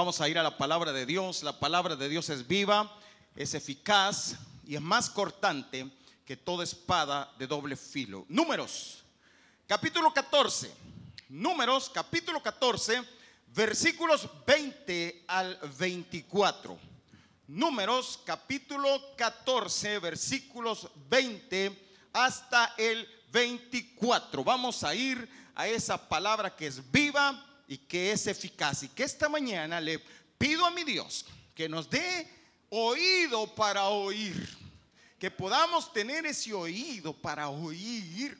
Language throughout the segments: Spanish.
Vamos a ir a la palabra de Dios. La palabra de Dios es viva, es eficaz y es más cortante que toda espada de doble filo. Números, capítulo 14. Números, capítulo 14, versículos 20 al 24. Números, capítulo 14, versículos 20 hasta el 24. Vamos a ir a esa palabra que es viva y que es eficaz. Y que esta mañana le pido a mi Dios que nos dé oído para oír. Que podamos tener ese oído para oír.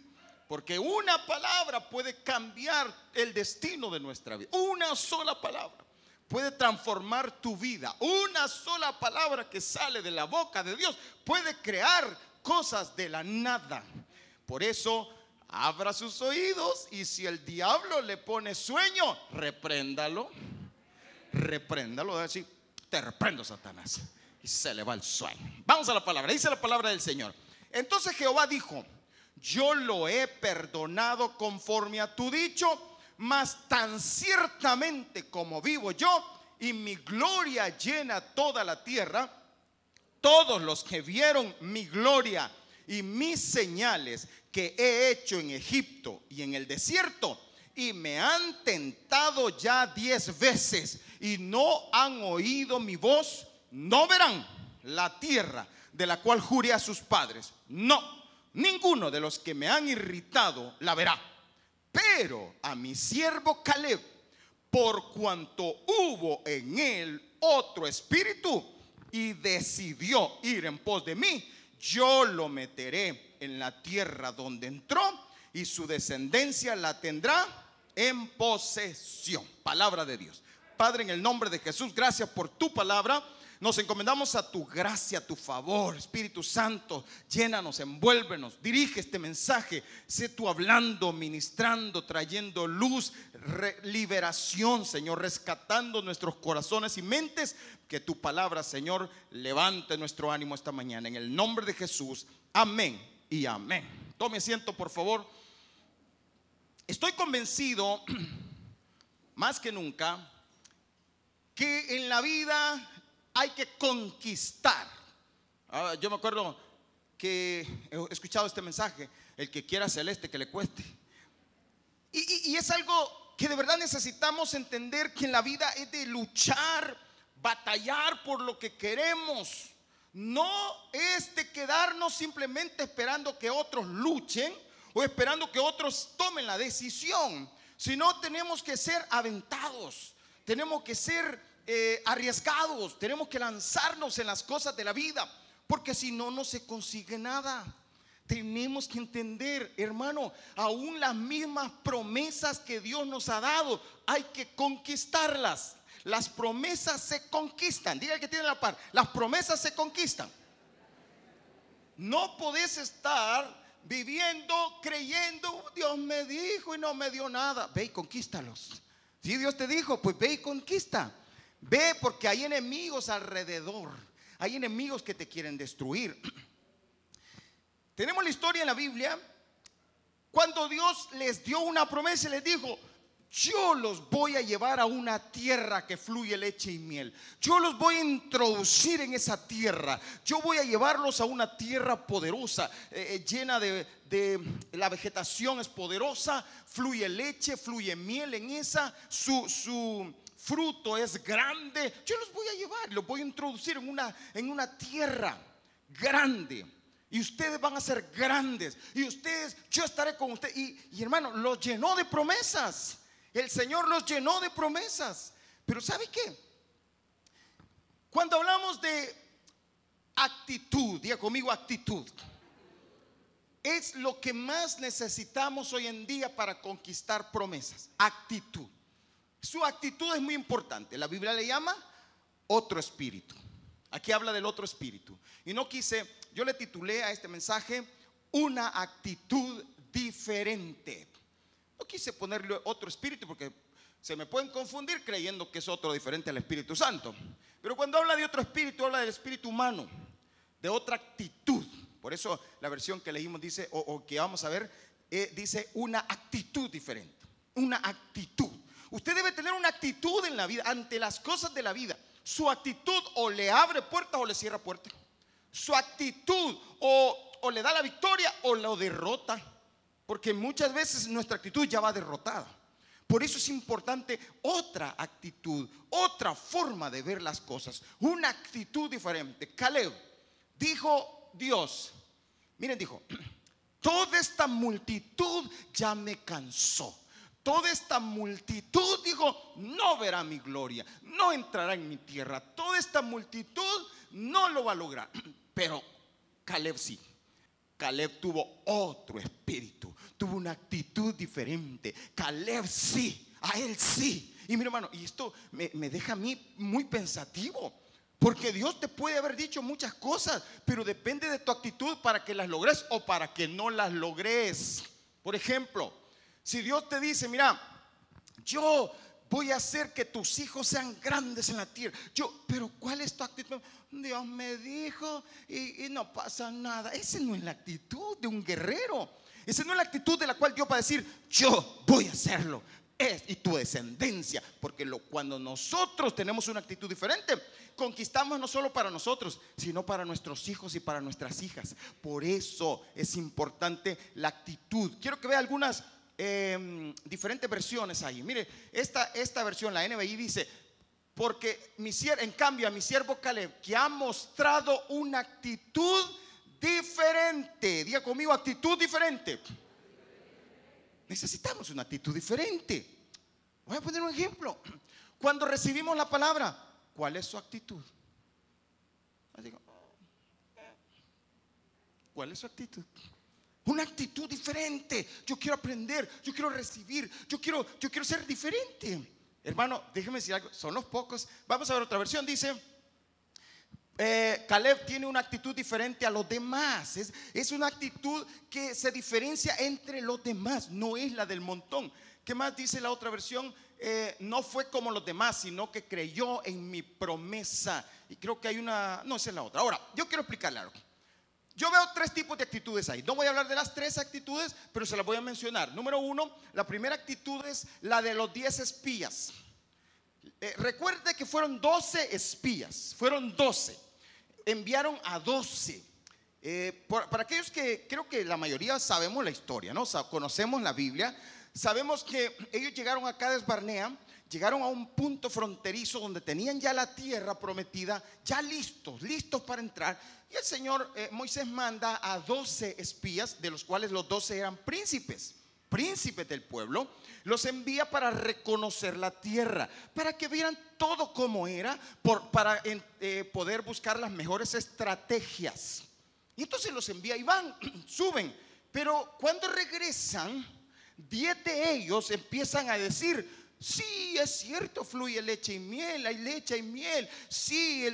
Porque una palabra puede cambiar el destino de nuestra vida. Una sola palabra puede transformar tu vida. Una sola palabra que sale de la boca de Dios puede crear cosas de la nada. Por eso abra sus oídos y si el diablo le pone sueño, repréndalo. Repréndalo, decir, te reprendo, Satanás. Y se le va el sueño. Vamos a la palabra, dice la palabra del Señor. Entonces Jehová dijo, yo lo he perdonado conforme a tu dicho, mas tan ciertamente como vivo yo y mi gloria llena toda la tierra, todos los que vieron mi gloria y mis señales que he hecho en Egipto y en el desierto, y me han tentado ya diez veces y no han oído mi voz, no verán la tierra de la cual juré a sus padres. No, ninguno de los que me han irritado la verá. Pero a mi siervo Caleb, por cuanto hubo en él otro espíritu y decidió ir en pos de mí, yo lo meteré en la tierra donde entró y su descendencia la tendrá en posesión. Palabra de Dios. Padre, en el nombre de Jesús, gracias por tu palabra. Nos encomendamos a tu gracia, a tu favor, Espíritu Santo, llénanos, envuélvenos, dirige este mensaje, sé tú hablando, ministrando, trayendo luz, liberación, Señor, rescatando nuestros corazones y mentes, que tu palabra, Señor, levante nuestro ánimo esta mañana. En el nombre de Jesús, amén y amén. Tome asiento, por favor. Estoy convencido, más que nunca, que en la vida hay que conquistar. Ah, yo me acuerdo que he escuchado este mensaje, el que quiera celeste que le cueste. Y, y, es algo que de verdad necesitamos entender que en la vida es de luchar, batallar por lo que queremos. No es de quedarnos simplemente esperando que otros luchen o esperando que otros tomen la decisión, sino tenemos que ser aventados, tenemos que ser eh, arriesgados, tenemos que lanzarnos en las cosas de la vida, porque si no, no se consigue nada. Tenemos que entender, hermano, aún las mismas promesas que Dios nos ha dado, hay que conquistarlas. Las promesas se conquistan. Diga el que tiene la par, las promesas se conquistan. No podés estar viviendo creyendo, Dios me dijo y no me dio nada. Ve y conquístalos. Si Dios te dijo, pues ve y conquista. Ve porque hay enemigos alrededor. Hay enemigos que te quieren destruir. Tenemos la historia en la Biblia cuando Dios les dio una promesa y les dijo, yo los voy a llevar a una tierra que fluye leche y miel. Yo los voy a introducir en esa tierra. Yo voy a llevarlos a una tierra poderosa, eh, eh, llena de, de, la vegetación es poderosa, fluye leche, fluye miel en esa. Su, su, fruto es grande, yo los voy a llevar, los voy a introducir en una, en una tierra grande. Y ustedes van a ser grandes. Y ustedes, yo estaré con ustedes. Y, y hermano, los llenó de promesas. El Señor los llenó de promesas. Pero ¿sabe qué? Cuando hablamos de actitud, diga conmigo actitud, es lo que más necesitamos hoy en día para conquistar promesas. Actitud. Su actitud es muy importante. La Biblia le llama otro espíritu. Aquí habla del otro espíritu. Y no quise, yo le titulé a este mensaje una actitud diferente. No quise ponerle otro espíritu porque se me pueden confundir creyendo que es otro diferente al Espíritu Santo. Pero cuando habla de otro espíritu, habla del espíritu humano, de otra actitud. Por eso la versión que leímos dice, o, que vamos a ver, eh, dice una actitud diferente. Una actitud Usted debe tener una actitud en la vida, ante las cosas de la vida. Su actitud o le abre puertas o le cierra puertas. Su actitud o, o le da la victoria o lo derrota. Porque muchas veces nuestra actitud ya va derrotada. Por eso es importante otra actitud, otra forma de ver las cosas, una actitud diferente. Caleb dijo Dios, miren, dijo, toda esta multitud ya me cansó. Toda esta multitud dijo, no verá mi gloria, no entrará en mi tierra. Toda esta multitud no lo va a lograr. Pero Caleb sí. Caleb tuvo otro espíritu, tuvo una actitud diferente. Caleb sí, a él sí. Y mi hermano, y esto me, me deja a mí muy pensativo. Porque Dios te puede haber dicho muchas cosas, pero depende de tu actitud para que las logres o para que no las logres. Por ejemplo, si Dios te dice, mira, yo voy a hacer que tus hijos sean grandes en la tierra. Yo, pero ¿cuál es tu actitud? Dios me dijo y, y no pasa nada. Esa no es la actitud de un guerrero. Esa no es la actitud de la cual Dios va a decir, yo voy a hacerlo. Es, y tu descendencia. Porque cuando nosotros tenemos una actitud diferente, conquistamos no solo para nosotros, sino para nuestros hijos y para nuestras hijas. Por eso es importante la actitud. Quiero que vea algunas eh, diferentes versiones ahí. Mire, esta, esta versión, la NBI dice, porque mi en cambio a mi siervo Caleb, que ha mostrado una actitud diferente, diga conmigo, actitud diferente. Necesitamos una actitud diferente. Voy a poner un ejemplo. Cuando recibimos la palabra, ¿cuál es su actitud? ¿Cuál es su actitud? Una actitud diferente. Yo quiero aprender, yo quiero recibir, yo quiero, yo quiero ser diferente. Hermano, déjeme decir algo, son los pocos. Vamos a ver otra versión. Dice, eh, Caleb tiene una actitud diferente a los demás. Es, una actitud que se diferencia entre los demás, no es la del montón. ¿Qué más dice la otra versión? Eh, no fue como los demás, sino que creyó en mi promesa. Y creo que hay una, no, esa es la otra. Ahora, yo quiero explicarle algo. Yo veo tres tipos de actitudes ahí. No voy a hablar de las tres actitudes, pero se las voy a mencionar. Número uno, la primera actitud es la de los diez espías. Eh, recuerde que fueron doce espías, fueron doce. Enviaron a doce. Eh, por, para aquellos que creo que la mayoría sabemos la historia, ¿no? O conocemos la Biblia, sabemos que ellos llegaron a Cades Barnea, llegaron a un punto fronterizo donde tenían ya la tierra prometida, ya listos, listos para entrar. Y el Señor eh, Moisés manda a 12 espías, de los cuales los 12 eran príncipes, príncipes del pueblo, los envía para reconocer la tierra, para que vieran todo como era, para eh, poder buscar las mejores estrategias. Y entonces los envía y van, suben. Pero cuando regresan, 10 de ellos empiezan a decir, Sí, es cierto, fluye leche y miel, hay leche y miel. Sí,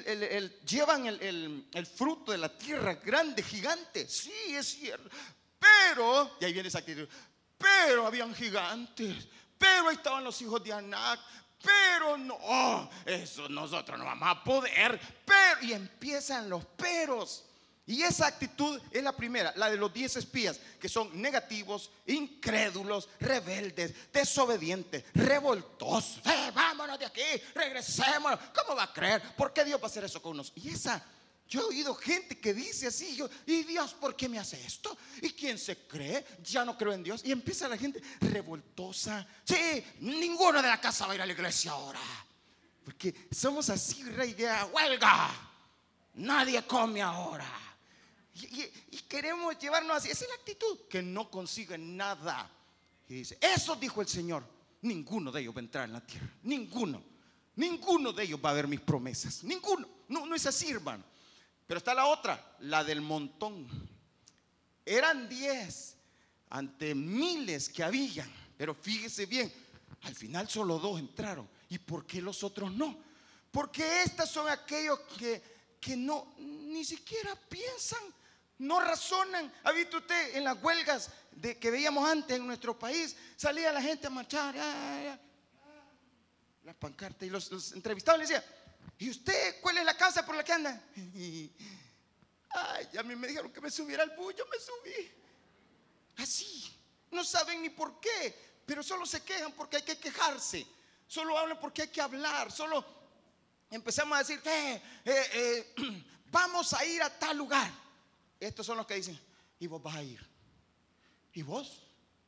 llevan el, fruto de la tierra grande, gigante. Sí, es cierto. Pero, y ahí viene esa actitud, pero habían gigantes, pero estaban los hijos de Anac, pero no, eso nosotros no vamos a poder. Pero, y empiezan los peros. Y esa actitud es la primera, la de los diez espías, que son negativos, incrédulos, rebeldes, desobedientes, revoltosos. Eh, vámonos de aquí, regresemos. ¿Cómo va a creer? ¿Por qué Dios va a hacer eso con nosotros? Y esa, yo he oído gente que dice así, yo, ¿y Dios por qué me hace esto? ¿Y quién se cree? Ya no creo en Dios. Y empieza la gente revoltosa. Sí, ninguno de la casa va a ir a la iglesia ahora. Porque somos así, rey de huelga. Nadie come ahora. Y, queremos llevarnos así. Esa es la actitud que no consigue nada. Y dice, eso dijo el Señor. Ninguno de ellos va a entrar en la tierra. Ninguno. Ninguno de ellos va a ver mis promesas. Ninguno. No, no es así, hermano. Pero está la otra, la del montón. Eran diez ante miles que habían. Pero fíjese bien, al final solo dos entraron. ¿Y por qué los otros no? Porque estas son aquellos que, que no, ni siquiera piensan no razonan. ¿Ha visto usted en las huelgas de, que veíamos antes en nuestro país? Salía la gente a marchar, las pancartas, y los, los entrevistados le decían, ¿y usted cuál es la casa por la que anda? Ay, a mí me dijeron que me subiera al bus, yo me subí. Así, no saben ni por qué, pero solo se quejan porque hay que quejarse. Solo hablan porque hay que hablar. Solo empezamos a decir, eh, eh, eh, vamos a ir a tal lugar. Estos son los que dicen, y vos vas a ir. ¿Y vos?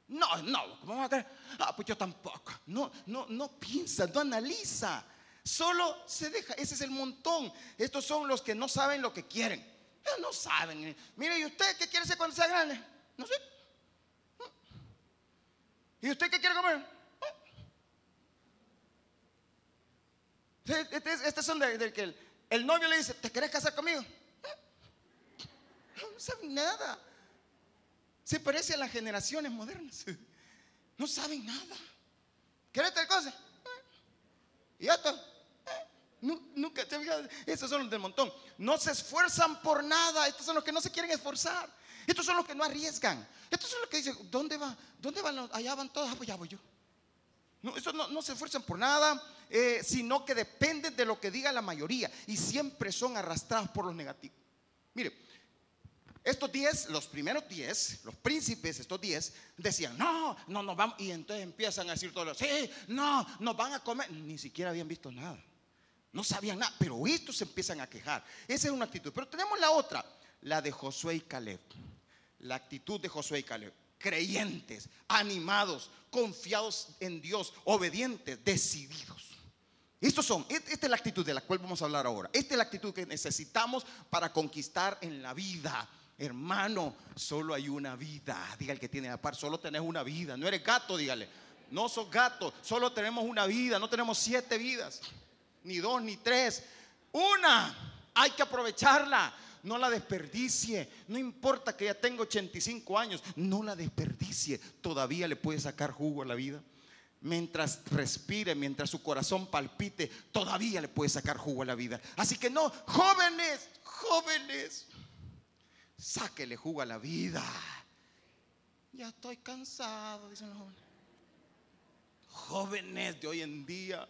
No, no, ¿cómo vas a creer? Ah, pues yo tampoco. No, no, no piensa, no analiza. Solo se deja. Ese es el montón. Estos son los que no saben lo que quieren. no saben. Mire, ¿y usted qué quiere ser cuando sea grande? No sé. ¿Y usted qué quiere comer? Este, este son del que el, novio le dice, ¿te querés casar conmigo? No, saben nada. Se parece a las generaciones modernas. No saben nada. ¿Querés tal cosa? Y ya está. Nunca Esos son los del montón. No se esfuerzan por nada. Estos son los que no se quieren esforzar. Estos son los que no arriesgan. Estos son los que dicen, ¿dónde va? ¿Dónde van? Allá van todos. Ah, pues ya voy yo. No, estos no, se esfuerzan por nada, eh, sino que dependen de lo que diga la mayoría y siempre son arrastrados por los negativos. Mire, estos diez, los primeros diez, los príncipes, estos diez, decían, no, no nos vamos. Y entonces empiezan a decir todos, sí, no, nos van a comer. Ni siquiera habían visto nada. No sabían nada, pero estos se empiezan a quejar. Esa es una actitud. Pero tenemos la otra, la de Josué y Caleb. La actitud de Josué y Caleb. Creyentes, animados, confiados en Dios, obedientes, decididos. Estos son, esta es la actitud de la cual vamos a hablar ahora. Esta es la actitud que necesitamos para conquistar en la vida. Hermano, solo hay una vida. Diga el que tiene la par, solo tenés una vida. No eres gato, dígale. No sos gato, solo tenemos una vida. No tenemos siete vidas ni dos, ni tres. Una, hay que aprovecharla. No la desperdicie. No importa que ya tenga 85 años, no la desperdicie. Todavía le puede sacar jugo a la vida. Mientras respire, mientras su corazón palpite, todavía le puede sacar jugo a la vida. Así que no, jóvenes, jóvenes, sáquele jugo a la vida. Ya estoy cansado, dicen los jóvenes. Jóvenes de hoy en día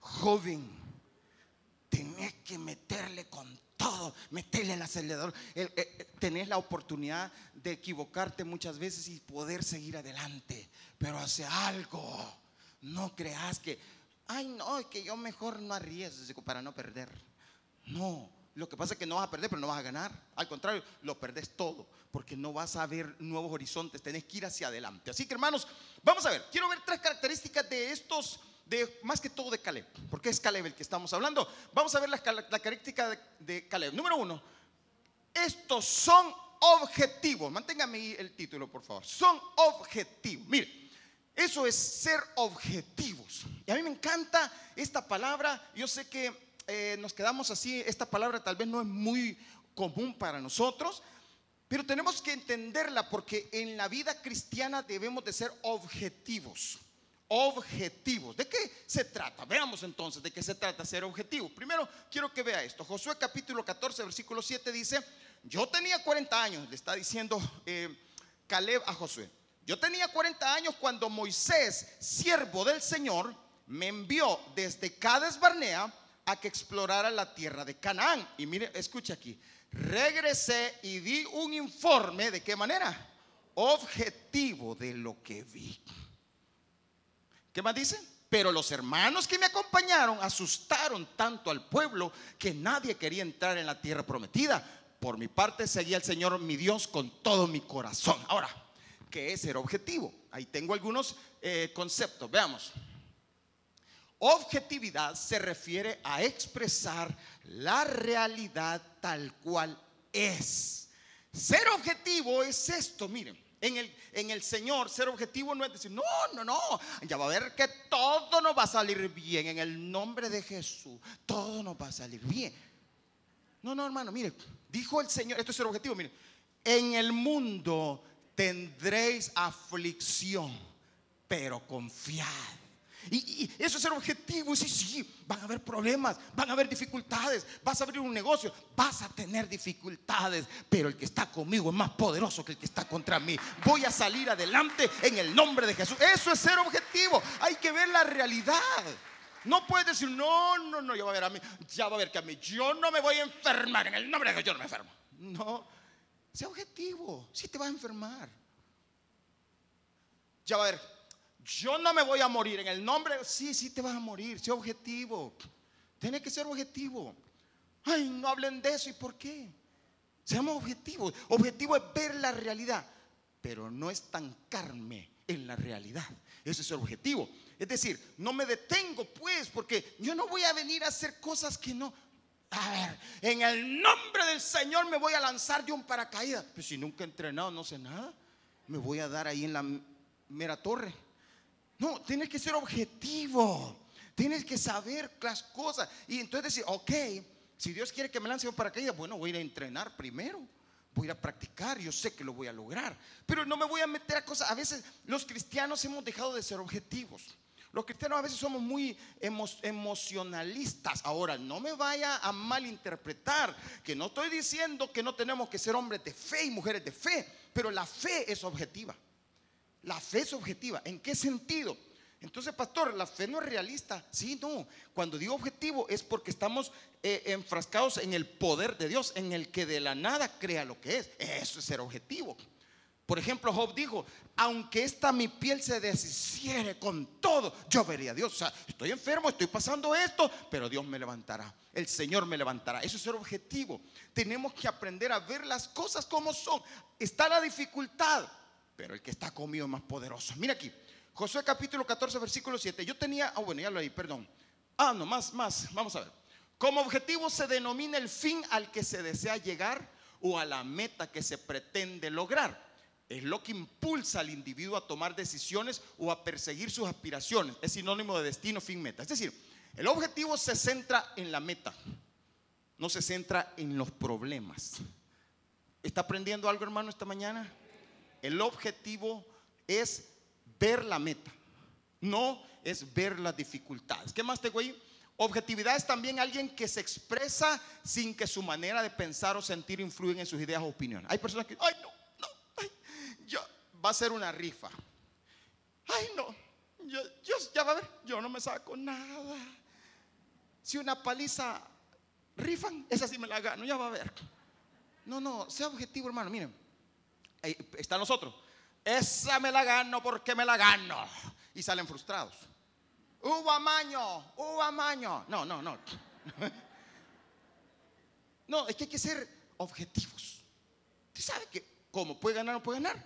Joven, tenés que meterle con todo, meterle el acelerador. Eh, eh, tenés la oportunidad de equivocarte muchas veces y poder seguir adelante, pero hace algo. No creas que, ay, no, que yo mejor no arriesgo para no perder. No, lo que pasa es que no vas a perder, pero no vas a ganar. Al contrario, lo perdés todo, porque no vas a ver nuevos horizontes, tenés que ir hacia adelante. Así que hermanos, vamos a ver, quiero ver tres características de estos de, más que todo de Caleb, porque es Caleb el que estamos hablando. Vamos a ver la, característica de, Caleb. Número uno, estos son objetivos. Manténgame el título, por favor. Son objetivos. Mire, eso es ser objetivos. Y a mí me encanta esta palabra. Yo sé que eh, nos quedamos así. Esta palabra tal vez no es muy común para nosotros. Pero tenemos que entenderla porque en la vida cristiana debemos de ser objetivos objetivos. ¿De qué se trata? Veamos entonces de qué se trata ser objetivo. Primero, quiero que vea esto. Josué capítulo 14, versículo 7 dice, yo tenía 40 años, le está diciendo eh, Caleb a Josué. Yo tenía 40 años cuando Moisés, siervo del Señor, me envió desde Cades Barnea a que explorara la tierra de Canaán. Y mire, escucha aquí. Regresé y di un informe de qué manera? Objetivo de lo que vi. ¿Qué más dice? Pero los hermanos que me acompañaron asustaron tanto al pueblo que nadie quería entrar en la tierra prometida. Por mi parte seguía al Señor mi Dios con todo mi corazón. Ahora, ¿qué es ser objetivo? Ahí tengo algunos eh, conceptos. Veamos. Objetividad se refiere a expresar la realidad tal cual es. Ser objetivo es esto, miren. En el, en el Señor, ser objetivo no es decir, no, no, no, ya va a ver que todo nos va a salir bien. En el nombre de Jesús, todo nos va a salir bien. No, no, hermano, mire, dijo el Señor, esto es el objetivo, mire, en el mundo tendréis aflicción, pero confiad. Y, eso es el objetivo. Y sí, sí, van a haber problemas, van a haber dificultades. Vas a abrir un negocio, vas a tener dificultades. Pero el que está conmigo es más poderoso que el que está contra mí. Voy a salir adelante en el nombre de Jesús. Eso es ser objetivo. Hay que ver la realidad. No puedes decir, no, no, no, ya va a ver a mí, ya va a ver que a mí, yo no me voy a enfermar. En el nombre de Jesús yo no me enfermo. No, sea objetivo. Si te vas a enfermar. Ya va a ver, yo no me voy a morir en el nombre, sí, sí te vas a morir, sé objetivo. Tiene que ser objetivo. Ay, no hablen de eso, ¿y por qué? Seamos objetivos. Objetivo es ver la realidad, pero no estancarme en la realidad. Ese es el objetivo. Es decir, no me detengo pues, porque yo no voy a venir a hacer cosas que no. A ver, en el nombre del Señor me voy a lanzar de un paracaídas. Pues si nunca he entrenado, no sé nada. Me voy a dar ahí en la mera torre. No, tienes que ser objetivo. Tienes que saber las cosas. Y entonces decir, ok, si Dios quiere que me lance un paracaídas, bueno, voy a entrenar primero. Voy a practicar, yo sé que lo voy a lograr. Pero no me voy a meter a cosas. A veces los cristianos hemos dejado de ser objetivos. Los cristianos a veces somos muy emocionalistas. Ahora, no me vaya a malinterpretar, que no estoy diciendo que no tenemos que ser hombres de fe y mujeres de fe, pero la fe es objetiva. La fe es objetiva. ¿En qué sentido? Entonces, pastor, la fe no es realista. Sí, no. Cuando digo objetivo es porque estamos eh, enfrascados en el poder de Dios, en el que de la nada crea lo que es. Eso es ser objetivo. Por ejemplo, Job dijo, aunque esta mi piel se deshiciere con todo, yo vería a Dios. O sea, estoy enfermo, estoy pasando esto, pero Dios me levantará. El Señor me levantará. Eso es ser objetivo. Tenemos que aprender a ver las cosas como son. Está la dificultad, pero el que está conmigo es más poderoso. Mira aquí, Josué capítulo 14, versículo 7. Yo tenía, ah, bueno, ya lo leí, perdón. Ah, no, más, más. Vamos a ver. Como objetivo se denomina el fin al que se desea llegar o a la meta que se pretende lograr. Es lo que impulsa al individuo a tomar decisiones o a perseguir sus aspiraciones. Es sinónimo de destino, fin, meta. Es decir, el objetivo se centra en la meta, no se centra en los problemas. ¿Está aprendiendo algo, hermano, esta mañana? El objetivo es ver la meta, no es ver las dificultades. ¿Qué más tengo ahí? Objetividad es también alguien que se expresa sin que su manera de pensar o sentir influyen en sus ideas o opiniones. Hay personas que, ay, no, no, ay, yo, va a ser una rifa. Ay, no, yo, ya va a ver, yo no me saco nada. Si una paliza rifan, esa sí me la gano, ya va a ver. No, no, sea objetivo, hermano. Miren, está nosotros. Esa me la gano porque me la gano. Y salen frustrados. Hubo amaño, hubo amaño. No, no, no. No, es que hay que ser objetivos. Usted sabe que como puede ganar o puede ganar,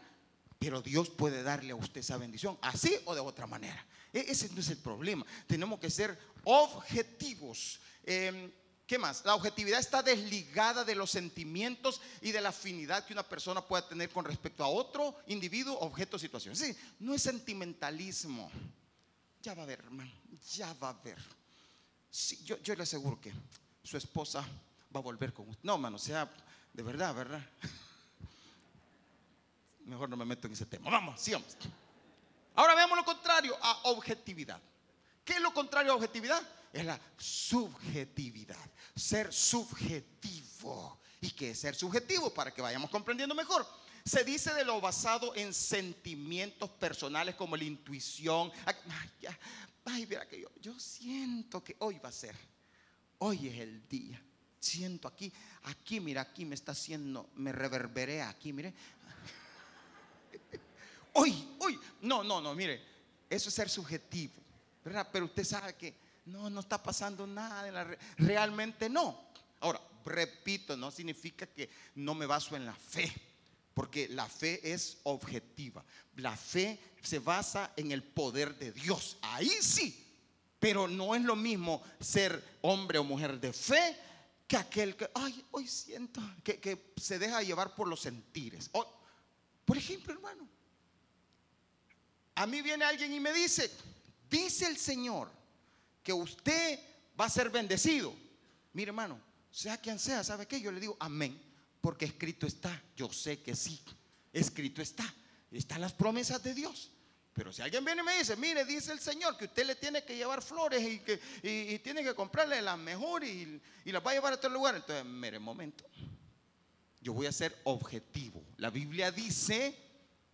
pero Dios puede darle a usted esa bendición, así o de otra manera. E-, ese no es el problema. Tenemos que ser objetivos. Em, ¿Qué más? La objetividad está desligada de los sentimientos y de la afinidad que una persona pueda tener con respecto a otro individuo, objeto, situación. Sí, no es sentimentalismo. Ya va a ver, hermano, ya va a ver. Yo, yo le aseguro que su esposa va a volver con usted. No, hermano, sea de verdad, ¿verdad? Mejor no me meto en ese tema. Vamos, sigamos. Ahora veamos lo contrario a objetividad. ¿Qué es lo contrario a objetividad? Es la subjetividad. Ser subjetivo. ¿Y qué es ser subjetivo? Para que vayamos comprendiendo mejor. Se dice de lo basado en sentimientos personales como la intuición. Ay, mira que yo, yo siento que hoy va a ser. Hoy es el día. Siento aquí, aquí, mira, aquí me está haciendo, me reverberé aquí, mire. Hoy, hoy. No, no, no, mire, eso es ser subjetivo. Pero usted sabe que no, no está pasando nada, realmente no. Ahora, repito, no significa que no me baso en la fe, porque la fe es objetiva. La fe se basa en el poder de Dios. Ahí sí, pero no es lo mismo ser hombre o mujer de fe que aquel que, ay, hoy siento, que, se deja llevar por los sentires. por ejemplo, hermano, a mí viene alguien y me dice, Dice el Señor que usted va a ser bendecido. Mire, hermano, sea quien sea, ¿sabe qué? Yo le digo amén, porque escrito está. Yo sé que sí, escrito está. Están las promesas de Dios. Pero si alguien viene y me dice, mire, dice el Señor que usted le tiene que llevar flores y que tiene que comprarle las mejores y, y, las va a llevar a otro lugar, entonces, mire, momento. Yo voy a ser objetivo. La Biblia dice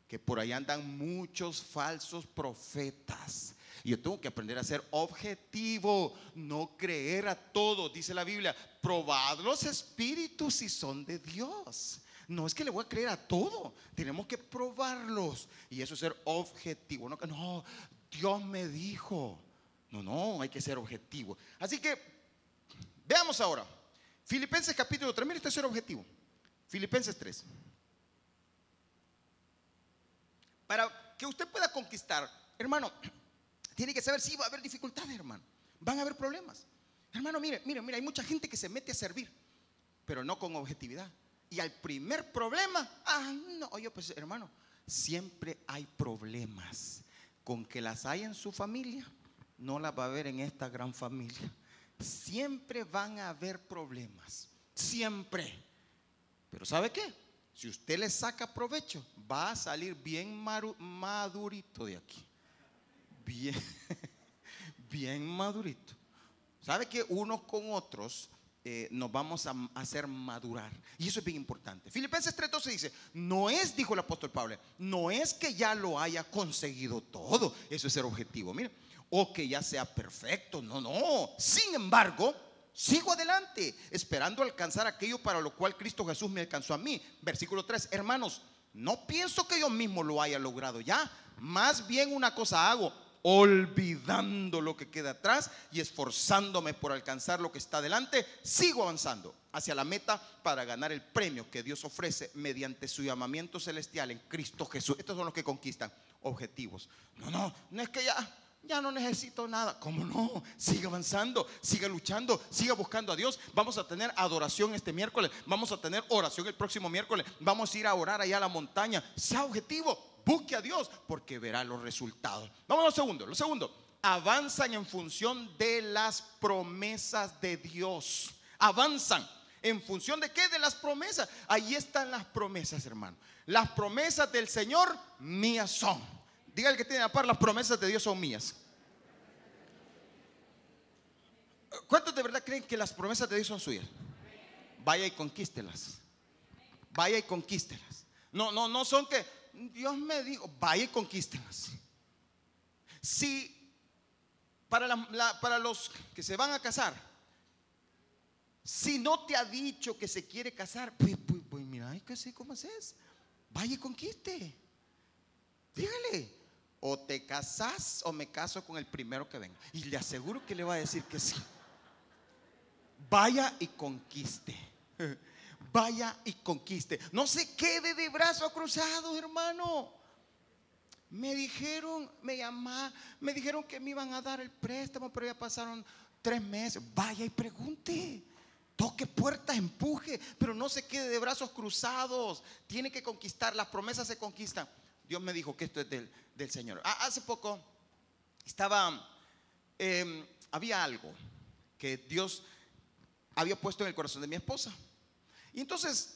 que por ahí andan muchos falsos profetas y yo tengo que aprender a ser objetivo, no creer a todo. Dice la Biblia, probad los espíritus si son de Dios. No es que le voy a creer a todo, tenemos que probarlos. Y eso es ser objetivo. No, no Dios me dijo. No, no, hay que ser objetivo. Así que veamos ahora. Filipenses capítulo 3, mire este es objetivo. Filipenses 3. Para que usted pueda conquistar, hermano, tiene que saber si va a haber dificultades, hermano. Van a haber problemas. Hermano, mire, mire, mire, hay mucha gente que se mete a servir, pero no con objetividad. Y al primer problema, ah, no, oye, pues hermano, siempre hay problemas. Con que las hay en su familia, no las va a haber en esta gran familia. Siempre van a haber problemas. Siempre. Pero ¿sabe qué? Si usted le saca provecho, va a salir bien madurito de aquí. Bien, bien madurito. ¿Sabe que unos con otros eh, nos vamos a hacer madurar. Y eso es bien importante. Filipenses 3.12 dice, no es, dijo el apóstol Pablo, no es que ya lo haya conseguido todo. Eso es el objetivo, mire. O que ya sea perfecto. No, no. Sin embargo, sigo adelante, esperando alcanzar aquello para lo cual Cristo Jesús me alcanzó a mí. Versículo 3, hermanos, no pienso que yo mismo lo haya logrado ya. Más bien una cosa hago olvidando lo que queda atrás y esforzándome por alcanzar lo que está delante, sigo avanzando hacia la meta para ganar el premio que Dios ofrece mediante su llamamiento celestial en Cristo Jesús. Estos son los que conquistan objetivos. No, no, no es que ya ya no necesito nada. ¿Cómo no? Sigue avanzando, sigue luchando, sigue buscando a Dios. Vamos a tener adoración este miércoles, vamos a tener oración el próximo miércoles, vamos a ir a orar allá a la montaña. Sea objetivo, busque a Dios porque verá los resultados. Vamos a lo segundo. Lo segundo, avanzan en función de las promesas de Dios. Avanzan. ¿En función de qué? De las promesas. Ahí están las promesas, hermano. Las promesas del Señor mías son. Diga el que tiene a par, las promesas de Dios son mías. ¿Cuántos de verdad creen que las promesas de Dios son suyas? Vaya y conquístelas. Vaya y conquístelas. No, no, no son que Dios me dijo, vaya y conquístenlas. Si para, los que se van a casar, si no te ha dicho que se quiere casar, pues, pues, pues mira, que sé cómo es. Vaya y conquiste. Dígale, o te casas o me caso con el primero que venga. Y le aseguro que le va a decir que sí. Vaya y conquiste. vaya y conquiste. No se quede de brazos cruzados, hermano. Me dijeron, me llamaron, me dijeron que me iban a dar el préstamo, pero ya pasaron tres meses. Vaya y pregunte. Toque puertas, empuje, pero no se quede de brazos cruzados. Tiene que conquistar, las promesas se conquistan. Dios me dijo que esto es del, Señor. Ah, hace poco estaba, em, había algo que Dios había puesto en el corazón de mi esposa. Y entonces,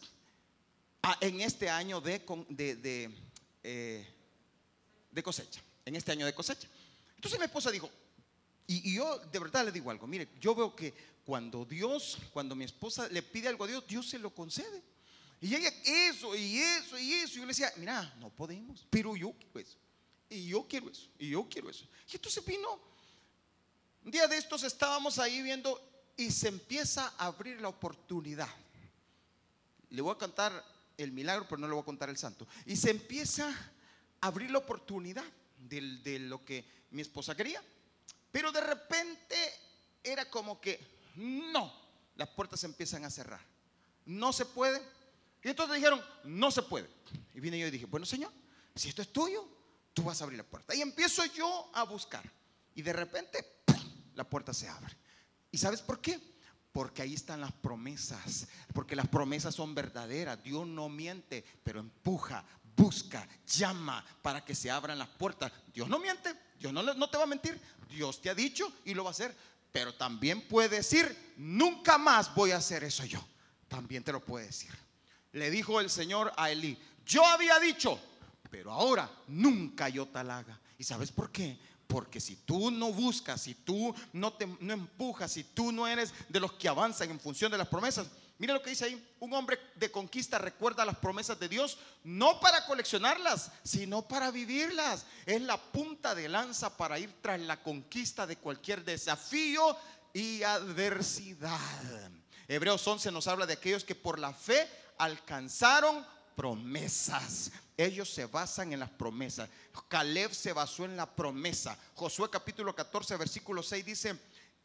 ah, en este año de, de, eh, de, cosecha, en este año de cosecha. Entonces mi esposa dijo, y, yo de verdad le digo algo, mire, yo veo que cuando Dios, cuando mi esposa le pide algo a Dios, Dios se lo concede. Y ella, eso, y eso, y eso. Y yo le decía, mira, no podemos, pero yo quiero eso. Y yo quiero eso, y yo quiero eso. Y entonces vino, un día de estos estábamos ahí viendo y se empieza a abrir la oportunidad. Le voy a cantar el milagro, pero no le voy a contar el santo. Y se empieza a abrir la oportunidad de, lo que mi esposa quería. Pero de repente era como que, no, las puertas se empiezan a cerrar. No se puede. Y entonces dijeron, no se puede. Y vine yo y dije, bueno Señor, si esto es tuyo, tú vas a abrir la puerta. Y empiezo yo a buscar. Y de repente, la puerta se abre. ¿Y sabes por qué? Porque ahí están las promesas. Porque las promesas son verdaderas. Dios no miente, pero empuja, busca, llama para que se abran las puertas. Dios no miente, Dios no, no te va a mentir. Dios te ha dicho y lo va a hacer. Pero también puede decir, nunca más voy a hacer eso yo. También te lo puede decir. Le dijo el Señor a Elí, yo había dicho, pero ahora nunca yo tal haga. ¿Y sabes por qué? Porque si tú no buscas, si tú no, te, empujas, si tú no eres de los que avanzan en función de las promesas, mira lo que dice ahí, un hombre de conquista recuerda las promesas de Dios, no para coleccionarlas, sino para vivirlas. Es la punta de lanza para ir tras la conquista de cualquier desafío y adversidad. Hebreos 11 nos habla de aquellos que por la fe alcanzaron promesas. Ellos se basan en las promesas. Caleb se basó en la promesa. Josué capítulo 14, versículo 6 dice,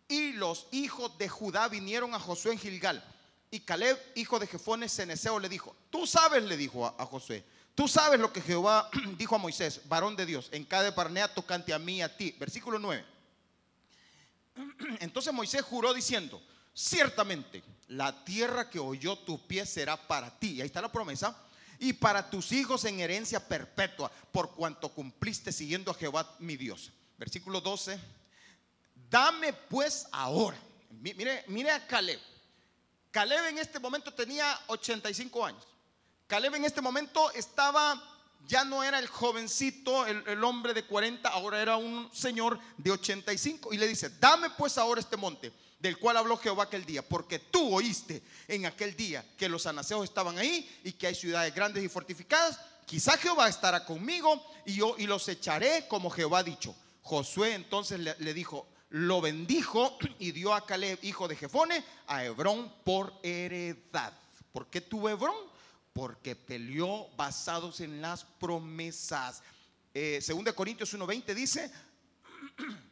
y los hijos de Judá vinieron a Josué en Gilgal. Y Caleb, hijo de Jefones Ceneseo, le dijo, tú sabes, le dijo a, Josué, tú sabes lo que Jehová dijo a Moisés, varón de Dios, en cada parnea tocante a mí a ti. Versículo 9. Entonces Moisés juró diciendo, ciertamente la tierra que oyó tu pie será para ti. Y ahí está la promesa. Y para tus hijos en herencia perpetua, por cuanto cumpliste siguiendo a Jehová mi Dios. Versículo 12. Dame pues ahora. Mire, mire a Caleb. Caleb en este momento tenía 85 años. Caleb en este momento estaba, ya no era el jovencito, el, el, hombre de 40, ahora era un señor de 85. Y le dice, dame pues ahora este monte del cual habló Jehová aquel día, porque tú oíste en aquel día que los anaseos estaban ahí y que hay ciudades grandes y fortificadas. Quizá Jehová estará conmigo y yo y los echaré como Jehová ha dicho. Josué entonces le, dijo, lo bendijo y dio a Caleb, hijo de Jefone, a Hebrón por heredad. ¿Por qué tuvo Hebrón? Porque peleó basados en las promesas. Eh, 2 Corintios 1:20 dice,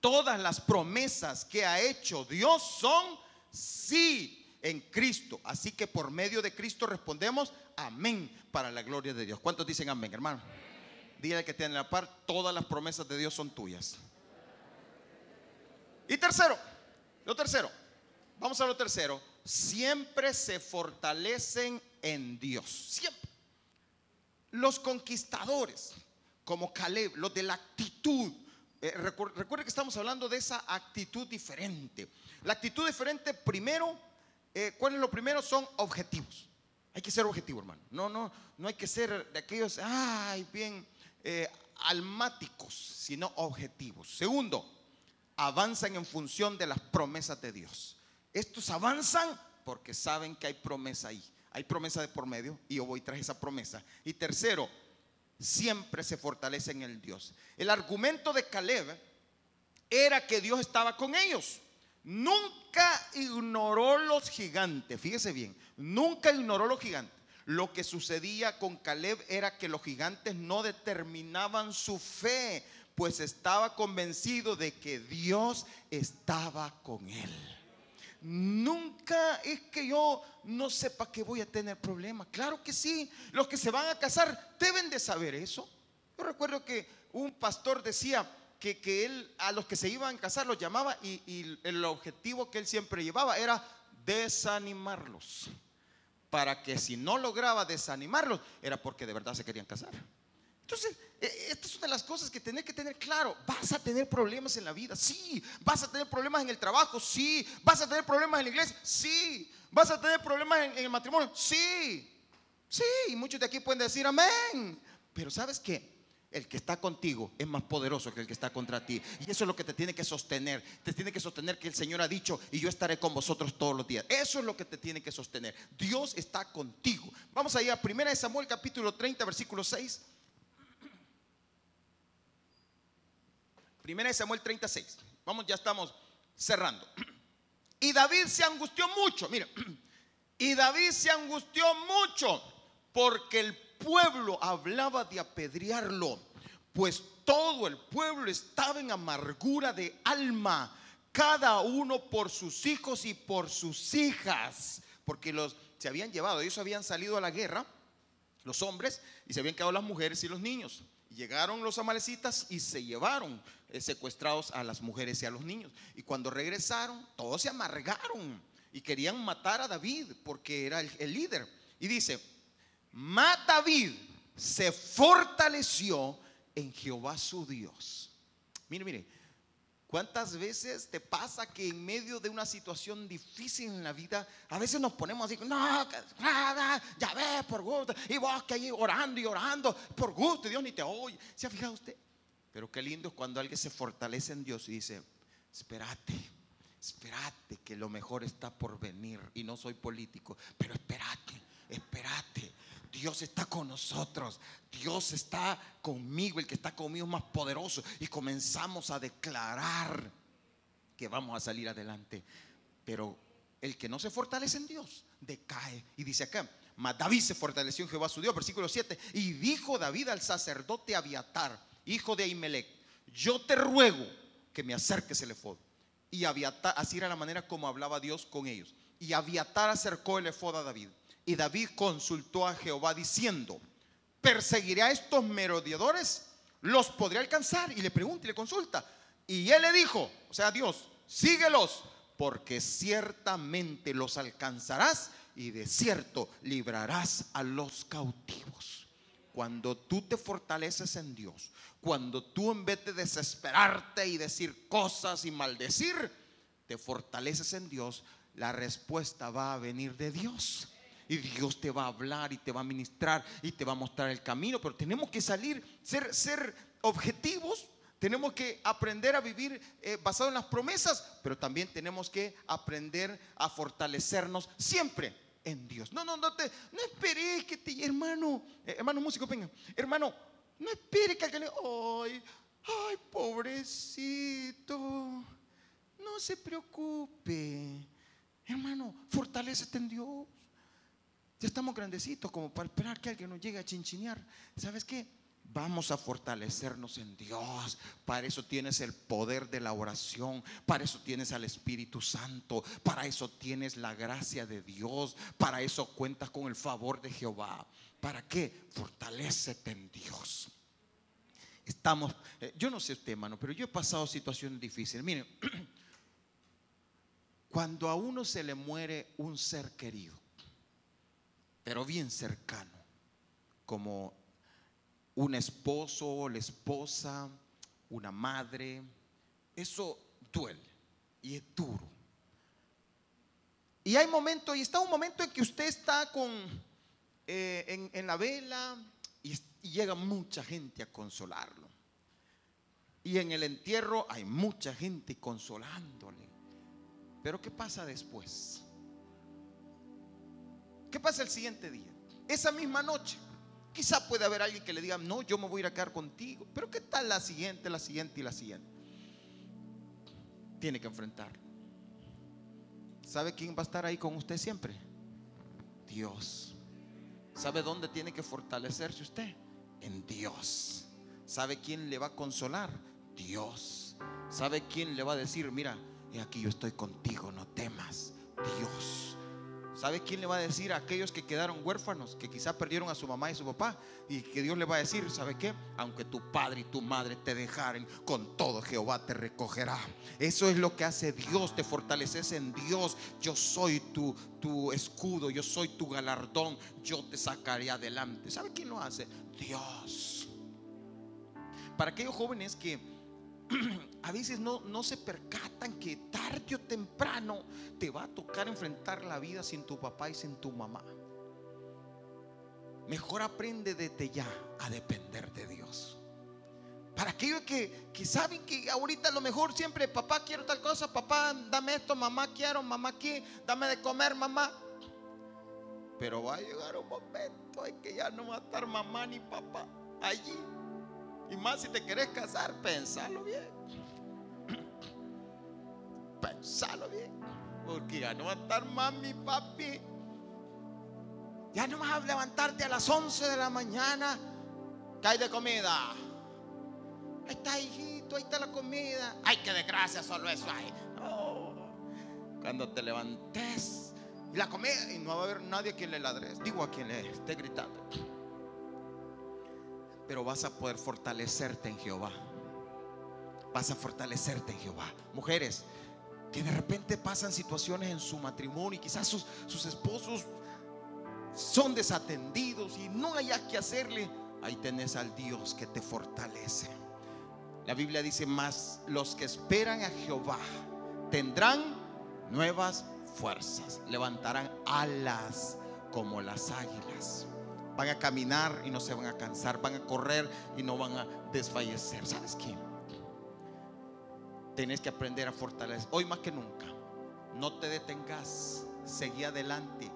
todas las promesas que ha hecho Dios son sí en Cristo. Así que por medio de Cristo respondemos amén para la gloria de Dios. ¿Cuántos dicen amén, hermano? Dile que tiene la par, todas las promesas de Dios son tuyas. Y tercero, lo tercero, vamos a lo tercero, siempre se fortalecen en Dios, siempre. Los conquistadores, como Caleb, los de la actitud, eh, recuerde, que estamos hablando de esa actitud diferente. La actitud diferente, primero, eh, ¿cuál es lo primero? Son objetivos. Hay que ser objetivo, hermano. No, no, no hay que ser de aquellos, ay, bien, eh, almáticos, sino objetivos. Segundo, avanzan en función de las promesas de Dios. Estos avanzan porque saben que hay promesa ahí. Hay promesa de por medio y yo voy tras esa promesa. Y tercero, siempre se fortalece en el Dios. El argumento de Caleb era que Dios estaba con ellos. Nunca ignoró los gigantes, fíjese bien, nunca ignoró los gigantes. Lo que sucedía con Caleb era que los gigantes no determinaban su fe, pues estaba convencido de que Dios estaba con él. Nunca es que yo no sepa que voy a tener problemas. Claro que sí. Los que se van a casar deben de saber eso. Yo recuerdo que un pastor decía que, que él a los que se iban a casar los llamaba y, y el objetivo que él siempre llevaba era desanimarlos. Para que si no lograba desanimarlos era porque de verdad se querían casar. Entonces, esta es una de las cosas que tenés que tener claro. Vas a tener problemas en la vida, sí. Vas a tener problemas en el trabajo, sí. Vas a tener problemas en la iglesia, sí. Vas a tener problemas en, el matrimonio, sí. Sí, y muchos de aquí pueden decir amén. Pero ¿sabes qué? El que está contigo es más poderoso que el que está contra ti. Y eso es lo que te tiene que sostener. Te tiene que sostener que el Señor ha dicho, y yo estaré con vosotros todos los días. Eso es lo que te tiene que sostener. Dios está contigo. Vamos allá a 1 Samuel capítulo 30, versículo 6. Primera de Samuel 36. Vamos, ya estamos cerrando. Y David se angustió mucho, mira. Y David se angustió mucho porque el pueblo hablaba de apedrearlo, pues todo el pueblo estaba en amargura de alma, cada uno por sus hijos y por sus hijas, porque los se habían llevado, ellos habían salido a la guerra, los hombres, y se habían quedado las mujeres y los niños. Llegaron los amalecitas y se llevaron eh, secuestrados a las mujeres y a los niños. Y cuando regresaron, todos se amargaron y querían matar a David porque era el, líder. Y dice, mas David se fortaleció en Jehová su Dios. Mire, mire, ¿Cuántas veces te pasa que en medio de una situación difícil en la vida, a veces nos ponemos así, no, nada, ya ves, por gusto, y vos que ahí orando y orando, por gusto, Dios ni te oye. ¿Se ha fijado usted? Pero qué lindo es cuando alguien se fortalece en Dios y dice, espérate, espérate, que lo mejor está por venir. Y no soy político, pero espérate, espérate. Dios está con nosotros. Dios está conmigo. El que está conmigo es más poderoso. Y comenzamos a declarar que vamos a salir adelante. Pero el que no se fortalece en Dios decae. Y dice acá, Mas David se fortaleció en Jehová su Dios, versículo 7. Y dijo David al sacerdote Abiatar, hijo de Ahimelech, yo te ruego que me acerques el efod. Y Abiatar, así era la manera como hablaba Dios con ellos. Y Abiatar acercó el efod a David. Y David consultó a Jehová diciendo, ¿perseguiré a estos merodeadores? ¿Los podré alcanzar? Y le pregunta y le consulta. Y él le dijo, o sea, Dios, síguelos, porque ciertamente los alcanzarás y de cierto librarás a los cautivos. Cuando tú te fortaleces en Dios, cuando tú en vez de desesperarte y decir cosas y maldecir, te fortaleces en Dios, la respuesta va a venir de Dios. Y Dios te va a hablar y te va a ministrar y te va a mostrar el camino. Pero tenemos que salir, ser, ser objetivos. Tenemos que aprender a vivir eh, basado en las promesas, pero también tenemos que aprender a fortalecernos siempre en Dios. No, no, no te, no esperes que te, hermano, eh, hermano músico, venga, hermano, no espere que alguien ay, ay, pobrecito, no se preocupe, hermano, fortalecete en Dios. Ya estamos grandecitos como para esperar que alguien nos llegue a chinchinear. ¿Sabes qué? Vamos a fortalecernos en Dios. Para eso tienes el poder de la oración. Para eso tienes al Espíritu Santo. Para eso tienes la gracia de Dios. Para eso cuentas con el favor de Jehová. ¿Para qué? Fortalecete en Dios. Estamos, eh, yo no sé usted, hermano, pero yo he pasado situaciones difíciles. Miren, cuando a uno se le muere un ser querido, pero bien cercano, como un esposo, la esposa, una madre, eso duele y es duro. Y hay momentos, y está un momento en que usted está con, eh, en, la vela y, y llega mucha gente a consolarlo. Y en el entierro hay mucha gente consolándole. Pero ¿qué pasa después? ¿Qué pasa el siguiente día? Esa misma noche. Quizá puede haber alguien que le diga, no, yo me voy a ir a quedar contigo. Pero ¿qué tal la siguiente, la siguiente y la siguiente? Tiene que enfrentar. ¿Sabe quién va a estar ahí con usted siempre? Dios. ¿Sabe dónde tiene que fortalecerse usted? En Dios. ¿Sabe quién le va a consolar? Dios. ¿Sabe quién le va a decir, mira, aquí yo estoy contigo, no temas? Dios. ¿Sabe quién le va a decir a aquellos que quedaron huérfanos, que quizá perdieron a su mamá y su papá? Y que Dios le va a decir, ¿sabe qué? Aunque tu padre y tu madre te dejaren, con todo Jehová te recogerá. Eso es lo que hace Dios, te fortaleces en Dios. Yo soy tu, tu escudo, yo soy tu galardón, yo te sacaré adelante. ¿Sabe quién lo hace? Dios. Para aquellos jóvenes que a veces no, no se percatan que tarde o temprano te va a tocar enfrentar la vida sin tu papá y sin tu mamá. Mejor aprende desde ya a depender de Dios. Para aquellos que, que saben que ahorita a lo mejor siempre, papá quiero tal cosa, papá dame esto, mamá quiero, mamá aquí, dame de comer, mamá. Pero va a llegar un momento en que ya no va a estar mamá ni papá allí. Y más si te querés casar, pensalo bien. Pensalo bien. Porque ya no va a estar mami, papi. Ya no vas a levantarte a las 11 de la mañana. ¿Qué hay de comida? Ahí está, hijito, ahí está la comida. Ay, qué desgracia, solo eso hay. Cuando te levantes la comida, y no va a haber nadie a quien le ladres. Digo a quien le esté gritando pero vas a poder fortalecerte en Jehová. Vas a fortalecerte en Jehová. Mujeres que de repente pasan situaciones en su matrimonio y quizás sus, esposos son desatendidos y no hay que hacerle. Ahí tenés al Dios que te fortalece. La Biblia dice más, los que esperan a Jehová tendrán nuevas fuerzas, levantarán alas como las águilas. Van a caminar y no se van a cansar. Van a correr y no van a desfallecer. ¿Sabes qué? Tienes que aprender a fortalecer. Hoy más que nunca. No te detengas. Seguí adelante.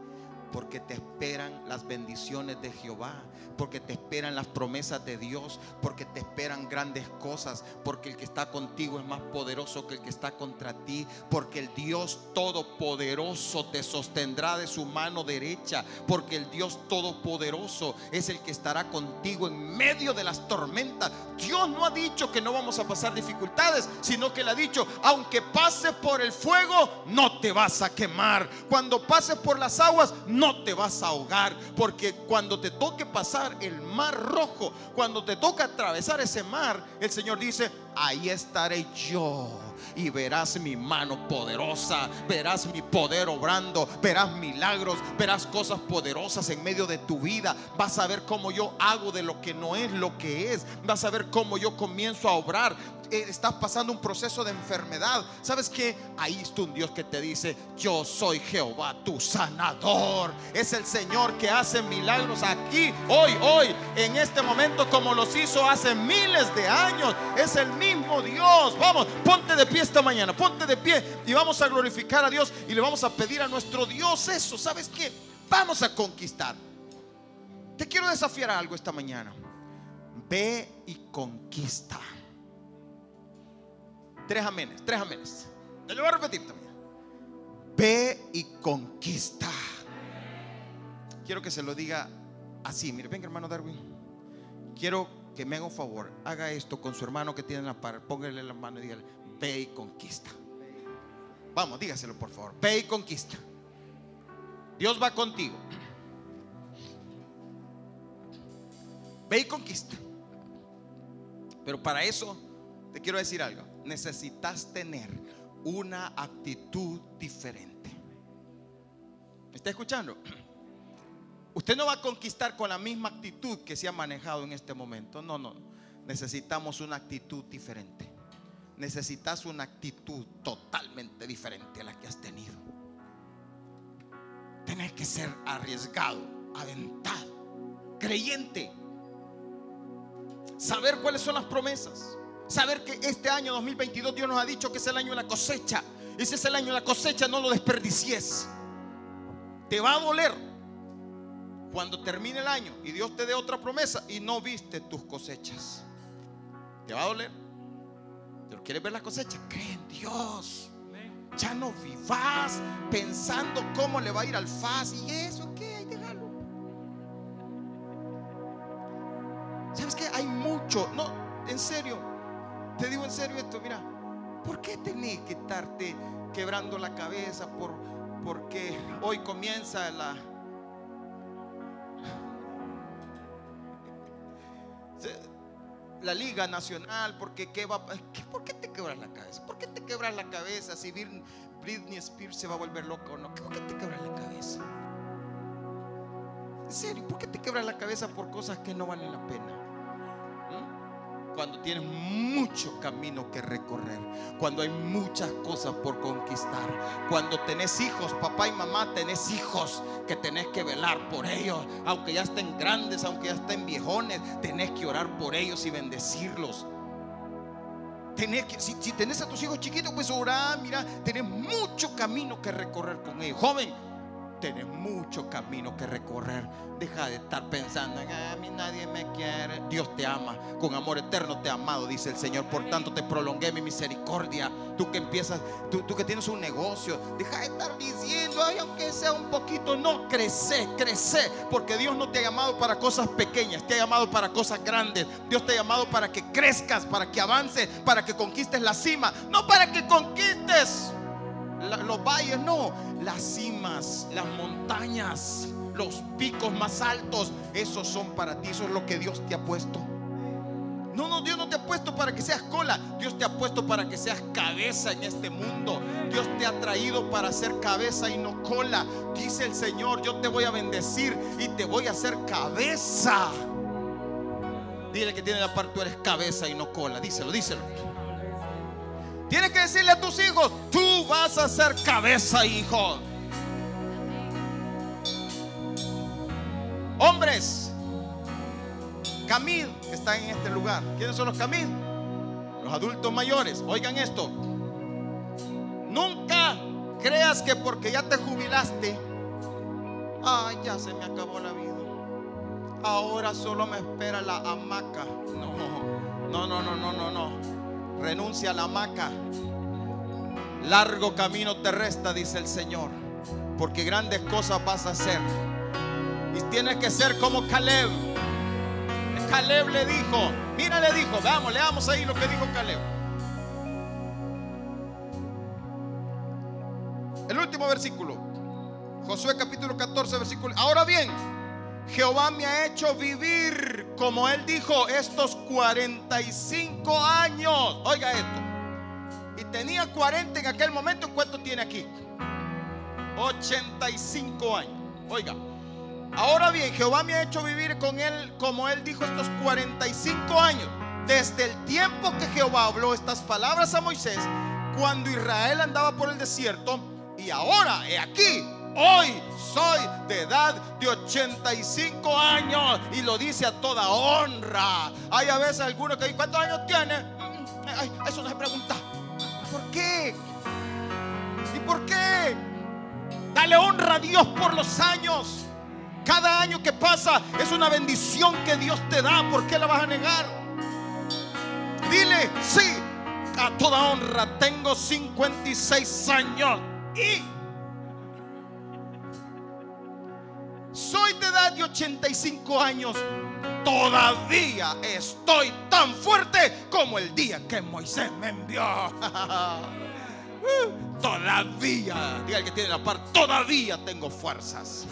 Porque te esperan las bendiciones de Jehová, porque te esperan las promesas de Dios, porque te esperan grandes cosas, porque el que está contigo es más poderoso que el que está contra ti, porque el Dios todopoderoso te sostendrá de su mano derecha, porque el Dios todopoderoso es el que estará contigo en medio de las tormentas. Dios no ha dicho que no vamos a pasar dificultades, sino que le ha dicho, aunque pases por el fuego, no te vas a quemar. Cuando pases por las aguas, no te vas a ahogar. Porque cuando te toque pasar el mar rojo, cuando te toca atravesar ese mar, el Señor dice, ahí estaré yo y verás mi mano poderosa, verás mi poder obrando, verás milagros, verás cosas poderosas en medio de tu vida. Vas a ver cómo yo hago de lo que no es lo que es. Vas a ver cómo yo comienzo a obrar. Eh, estás pasando un proceso de enfermedad. ¿Sabes que Ahí está un Dios que te dice, yo soy Jehová, tu sanador. Es el Señor que hace milagros aquí, hoy, hoy, en este momento como los hizo hace miles de años. Es el mismo Dios. Vamos, ponte de pie esta mañana, ponte de pie y vamos a glorificar a Dios y le vamos a pedir a nuestro Dios eso. ¿Sabes qué? Vamos a conquistar. Te quiero desafiar algo esta mañana. Ve y conquista. Tres amenes, tres amenes. Te lo voy a repetir también. Ve y conquista. Quiero que se lo diga así. Mire, venga hermano Darwin. Quiero que me haga un favor. Haga esto con su hermano que tiene la par. Póngale la mano y dígale, ve y conquista. Vamos, dígaselo por favor. Ve y conquista. Dios va contigo. Ve y conquista. Pero para eso te quiero decir algo. Necesitas tener una actitud diferente. ¿Me está escuchando? Usted no va a conquistar con la misma actitud que se ha manejado en este momento. No, no. Necesitamos una actitud diferente necesitas una actitud totalmente diferente a la que has tenido. Tienes que ser arriesgado, aventado, creyente. Saber cuáles son las promesas. Saber que este año 2022 Dios nos ha dicho que es el año de la cosecha. Y si es el año de la cosecha, no lo desperdicies. Te va a doler cuando termine el año y Dios te dé otra promesa y no viste tus cosechas. Te va a doler. ¿Quieres ver la cosecha? Cree en Dios. Ya no vivas pensando cómo le va a ir al FAS y eso, ¿qué? Déjalo. ¿Sabes qué? Hay mucho. No, en serio. Te digo en serio esto, mira. ¿Por qué tenés que estarte quebrando la cabeza por porque hoy comienza la la Liga Nacional, porque ¿qué va, ¿por qué te quebras la cabeza? ¿Por qué te quebras la cabeza si Britney Spears se va a volver loca o no? ¿Por qué te quebras la cabeza? En serio, ¿por qué te quebras la cabeza por cosas que no valen la pena? Cuando tienes mucho camino que recorrer, cuando hay muchas cosas por conquistar, cuando tenés hijos, papá y mamá, tenés hijos que tenés que velar por ellos, aunque ya estén grandes, aunque ya estén viejones, tenés que orar por ellos y bendecirlos. Tenés que, si, si tenés a tus hijos chiquitos, pues orar, mira, tenés mucho camino que recorrer con ellos. Joven, tienes mucho camino que recorrer. Deja de estar pensando en ah, a mí nadie me quiere. Dios te ama, con amor eterno te ha amado, dice el Señor. Por tanto, te prolongué mi misericordia. Tú que empiezas, tú, tú que tienes un negocio, deja de estar diciendo, ay, aunque sea un poquito, no, crece, crece. Porque Dios no te ha llamado para cosas pequeñas, te ha llamado para cosas grandes. Dios te ha llamado para que crezcas, para que avances, para que conquistes la cima, no para que conquistes los valles, no, las cimas, las montañas, los picos más altos, esos son para ti, eso es lo que Dios te ha puesto. No, no, Dios no te ha puesto para que seas cola. Dios te ha puesto para que seas cabeza en este mundo. Dios te ha traído para ser cabeza y no cola. Dice el Señor, yo te voy a bendecir y te voy a hacer cabeza. Dile que tiene la parte, tú eres cabeza y no cola. Díselo, díselo. Tienes que decirle a tus hijos, tú vas a ser cabeza, hijo. Hombres, Camil, que están en este lugar. ¿Quiénes son los Camil? Los adultos mayores. Oigan esto. Nunca creas que porque ya te jubilaste, Ay, ya se me acabó la vida. Ahora solo me espera la hamaca. No, no, no, no, no, no, no. Renuncia a la hamaca. Largo camino te resta, dice el Señor. Porque grandes cosas vas a hacer. Y tienes que ser como Caleb. Caleb le dijo, mira le dijo, vamos, leamos ahí lo que dijo Caleb. El último versículo. Josué capítulo 14, versículo. Ahora bien, Jehová me ha hecho vivir, como él dijo, estos 45 años. Oiga esto. Y tenía 40 en aquel momento. ¿Cuánto tiene aquí? 85 años. Oiga. Ahora bien, Jehová me ha hecho vivir con él, como él dijo, estos 45 años. Desde el tiempo que Jehová habló estas palabras a Moisés, cuando Israel andaba por el desierto, y ahora, he aquí, hoy soy de edad de 85 años y lo dice a toda honra. Hay a veces algunos que dicen, ¿cuántos años tiene? Mm, ay, eso no se pregunta. ¿Por qué? ¿Y por qué? Dale honra a Dios por los años. Cada año que pasa es una bendición que Dios te da. ¿Por qué la vas a negar? Dile, sí, a toda honra tengo 56 años y soy de edad de 85 años. Todavía estoy tan fuerte como el día que Moisés me envió. todavía, diga el que tiene la par, todavía tengo fuerzas.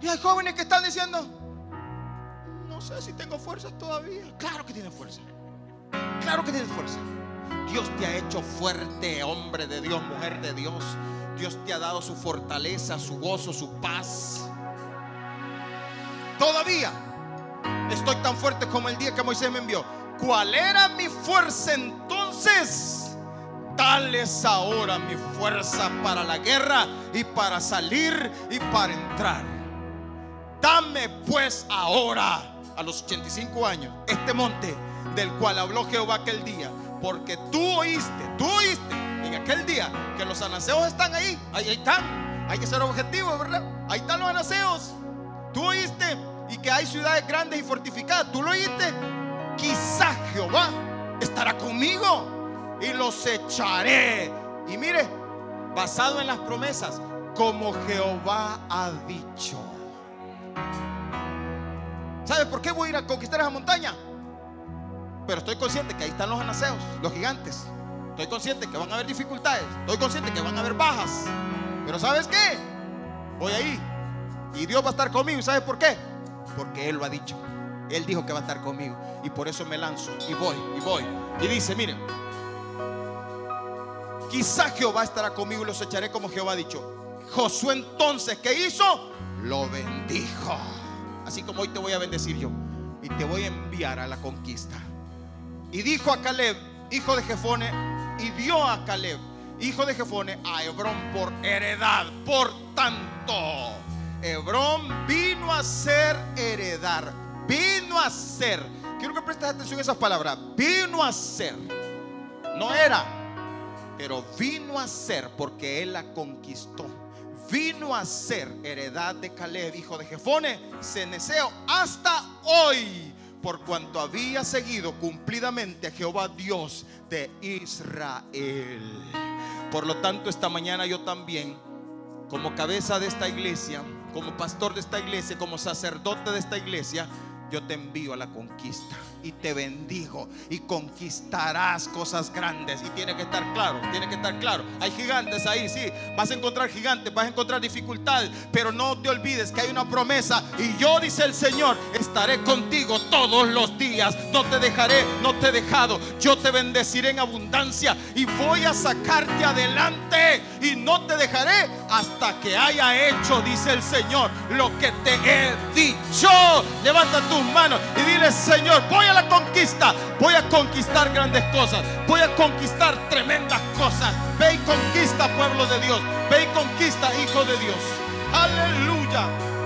Y hay jóvenes que están diciendo, no sé si tengo fuerzas todavía. Claro que tiene fuerza. Claro que tiene fuerza. Dios te ha hecho fuerte, hombre de Dios, mujer de Dios. Dios te ha dado su fortaleza, su gozo, su paz. Todavía estoy tan fuerte como el día que Moisés me envió. ¿Cuál era mi fuerza entonces? Tal es ahora mi fuerza para la guerra y para salir y para entrar. Dame pues ahora, a los 85 años, este monte del cual habló Jehová aquel día. Porque tú oíste, tú oíste en aquel día que los anaseos están ahí. Ahí, están. Hay que ser objetivo, ¿verdad? Ahí están los anaseos. Tú oíste y que hay ciudades grandes y fortificadas. Tú lo oíste. Quizás Jehová estará conmigo y los echaré. Y mire, basado en las promesas, como Jehová ha dicho. ¿Sabe por qué voy a ir a conquistar esa montaña? Pero estoy consciente que ahí están los anaseos, los gigantes. Estoy consciente que van a haber dificultades. Estoy consciente que van a haber bajas. Pero ¿sabes qué? Voy ahí. Y Dios va a estar conmigo. ¿Y sabes por qué? Porque Él lo ha dicho. Él dijo que va a estar conmigo. Y por eso me lanzo. Y voy, y voy. Y dice, miren. Quizá Jehová estará conmigo y los echaré como Jehová ha dicho. Josué entonces, ¿qué hizo? Lo bendijo. Así como hoy te voy a bendecir yo. Y te voy a enviar a la conquista. Y dijo a Caleb, hijo de Jefone, y dio a Caleb, hijo de Jefone, a Hebrón por heredad. Por tanto, Hebrón vino a ser heredar. Vino a ser. Quiero que prestes atención a esas palabras. Vino a ser. No era, pero vino a ser porque él la conquistó. Vino a ser heredad de Caleb, hijo de Jefone, Ceneseo, hasta hoy por cuanto había seguido cumplidamente a Jehová Dios de Israel. Por lo tanto, esta mañana yo también, como cabeza de esta iglesia, como pastor de esta iglesia, como sacerdote de esta iglesia, yo te envío a la conquista y te bendigo y conquistarás cosas grandes. Y tiene que estar claro, tiene que estar claro. Hay gigantes ahí, sí, vas a encontrar gigantes, vas a encontrar dificultades, pero no te olvides que hay una promesa y yo, dice el Señor, estaré contigo todos los días. No te dejaré, no te he dejado. Yo te bendeciré en abundancia y voy a sacarte adelante y no te dejaré hasta que haya hecho, dice el Señor, lo que te he dicho. Levanta manos y dile, Señor, voy a la conquista, voy a conquistar grandes cosas, voy a conquistar tremendas cosas. Ve y conquista, pueblo de Dios, ve y conquista, hijo de Dios. Aleluya.